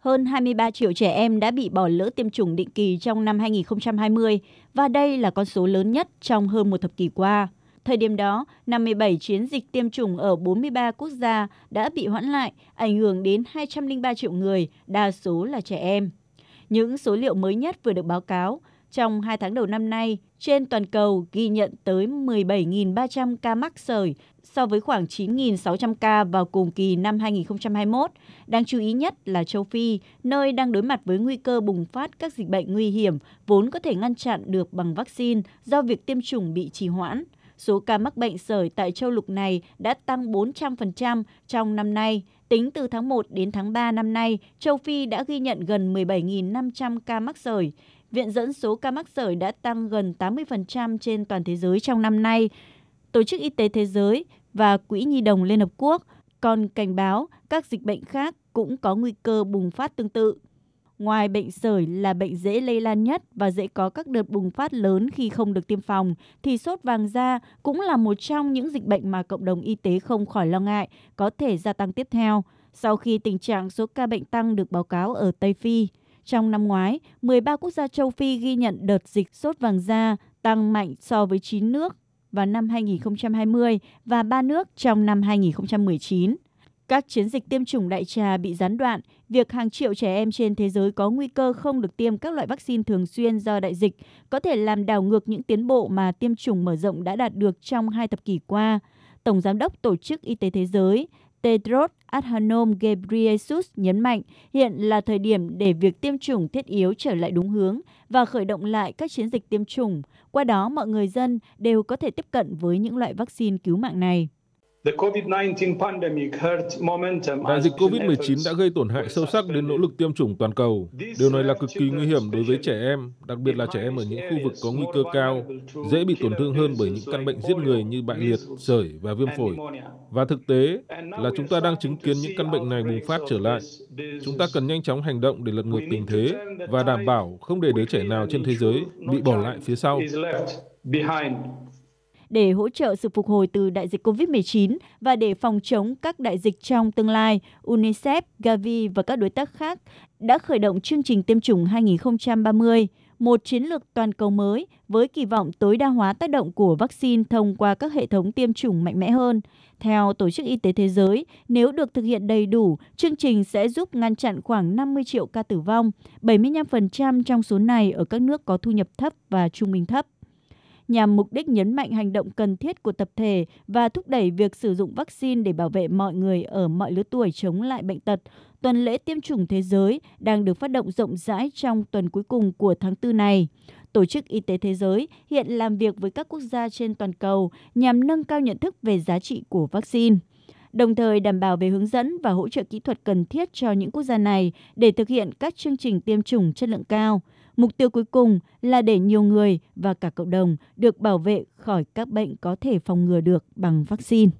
hơn 23 triệu trẻ em đã bị bỏ lỡ tiêm chủng định kỳ trong năm 2020 và đây là con số lớn nhất trong hơn một thập kỷ qua. Thời điểm đó, 57 chiến dịch tiêm chủng ở 43 quốc gia đã bị hoãn lại, ảnh hưởng đến 203 triệu người, đa số là trẻ em. Những số liệu mới nhất vừa được báo cáo, trong 2 tháng đầu năm nay, trên toàn cầu ghi nhận tới 17.300 ca mắc sởi so với khoảng 9.600 ca vào cùng kỳ năm 2021. Đáng chú ý nhất là châu Phi, nơi đang đối mặt với nguy cơ bùng phát các dịch bệnh nguy hiểm vốn có thể ngăn chặn được bằng vaccine do việc tiêm chủng bị trì hoãn. Số ca mắc bệnh sởi tại châu lục này đã tăng 400% trong năm nay. Tính từ tháng 1 đến tháng 3 năm nay, châu Phi đã ghi nhận gần 17.500 ca mắc sởi. Viện dẫn số ca mắc sởi đã tăng gần 80% trên toàn thế giới trong năm nay. Tổ chức Y tế Thế giới và Quỹ Nhi đồng Liên Hợp Quốc còn cảnh báo các dịch bệnh khác cũng có nguy cơ bùng phát tương tự. Ngoài bệnh sởi là bệnh dễ lây lan nhất và dễ có các đợt bùng phát lớn khi không được tiêm phòng, thì sốt vàng da cũng là một trong những dịch bệnh mà cộng đồng y tế không khỏi lo ngại có thể gia tăng tiếp theo sau khi tình trạng số ca bệnh tăng được báo cáo ở Tây Phi. Trong năm ngoái, 13 quốc gia châu Phi ghi nhận đợt dịch sốt vàng da tăng mạnh so với 9 nước vào năm 2020 và 3 nước trong năm 2019. Các chiến dịch tiêm chủng đại trà bị gián đoạn, việc hàng triệu trẻ em trên thế giới có nguy cơ không được tiêm các loại vaccine thường xuyên do đại dịch có thể làm đảo ngược những tiến bộ mà tiêm chủng mở rộng đã đạt được trong hai thập kỷ qua. Tổng Giám đốc Tổ chức Y tế Thế giới Tedros Adhanom Ghebreyesus nhấn mạnh hiện là thời điểm để việc tiêm chủng thiết yếu trở lại đúng hướng và khởi động lại các chiến dịch tiêm chủng. Qua đó, mọi người dân đều có thể tiếp cận với những loại vaccine cứu mạng này. Đại dịch COVID-19 đã gây tổn hại sâu sắc đến nỗ lực tiêm chủng toàn cầu. Điều này là cực kỳ nguy hiểm đối với trẻ em, đặc biệt là trẻ em ở những khu vực có nguy cơ cao, dễ bị tổn thương hơn bởi những căn bệnh giết người như bại liệt, sởi và viêm phổi. Và thực tế là chúng ta đang chứng kiến những căn bệnh này bùng phát trở lại. Chúng ta cần nhanh chóng hành động để lật ngược tình thế và đảm bảo không để đứa trẻ nào trên thế giới bị bỏ lại phía sau để hỗ trợ sự phục hồi từ đại dịch COVID-19 và để phòng chống các đại dịch trong tương lai, UNICEF, Gavi và các đối tác khác đã khởi động chương trình tiêm chủng 2030, một chiến lược toàn cầu mới với kỳ vọng tối đa hóa tác động của vaccine thông qua các hệ thống tiêm chủng mạnh mẽ hơn. Theo Tổ chức Y tế Thế giới, nếu được thực hiện đầy đủ, chương trình sẽ giúp ngăn chặn khoảng 50 triệu ca tử vong, 75% trong số này ở các nước có thu nhập thấp và trung bình thấp nhằm mục đích nhấn mạnh hành động cần thiết của tập thể và thúc đẩy việc sử dụng vaccine để bảo vệ mọi người ở mọi lứa tuổi chống lại bệnh tật. Tuần lễ tiêm chủng thế giới đang được phát động rộng rãi trong tuần cuối cùng của tháng 4 này. Tổ chức Y tế Thế giới hiện làm việc với các quốc gia trên toàn cầu nhằm nâng cao nhận thức về giá trị của vaccine, đồng thời đảm bảo về hướng dẫn và hỗ trợ kỹ thuật cần thiết cho những quốc gia này để thực hiện các chương trình tiêm chủng chất lượng cao. Mục tiêu cuối cùng là để nhiều người và cả cộng đồng được bảo vệ khỏi các bệnh có thể phòng ngừa được bằng vaccine.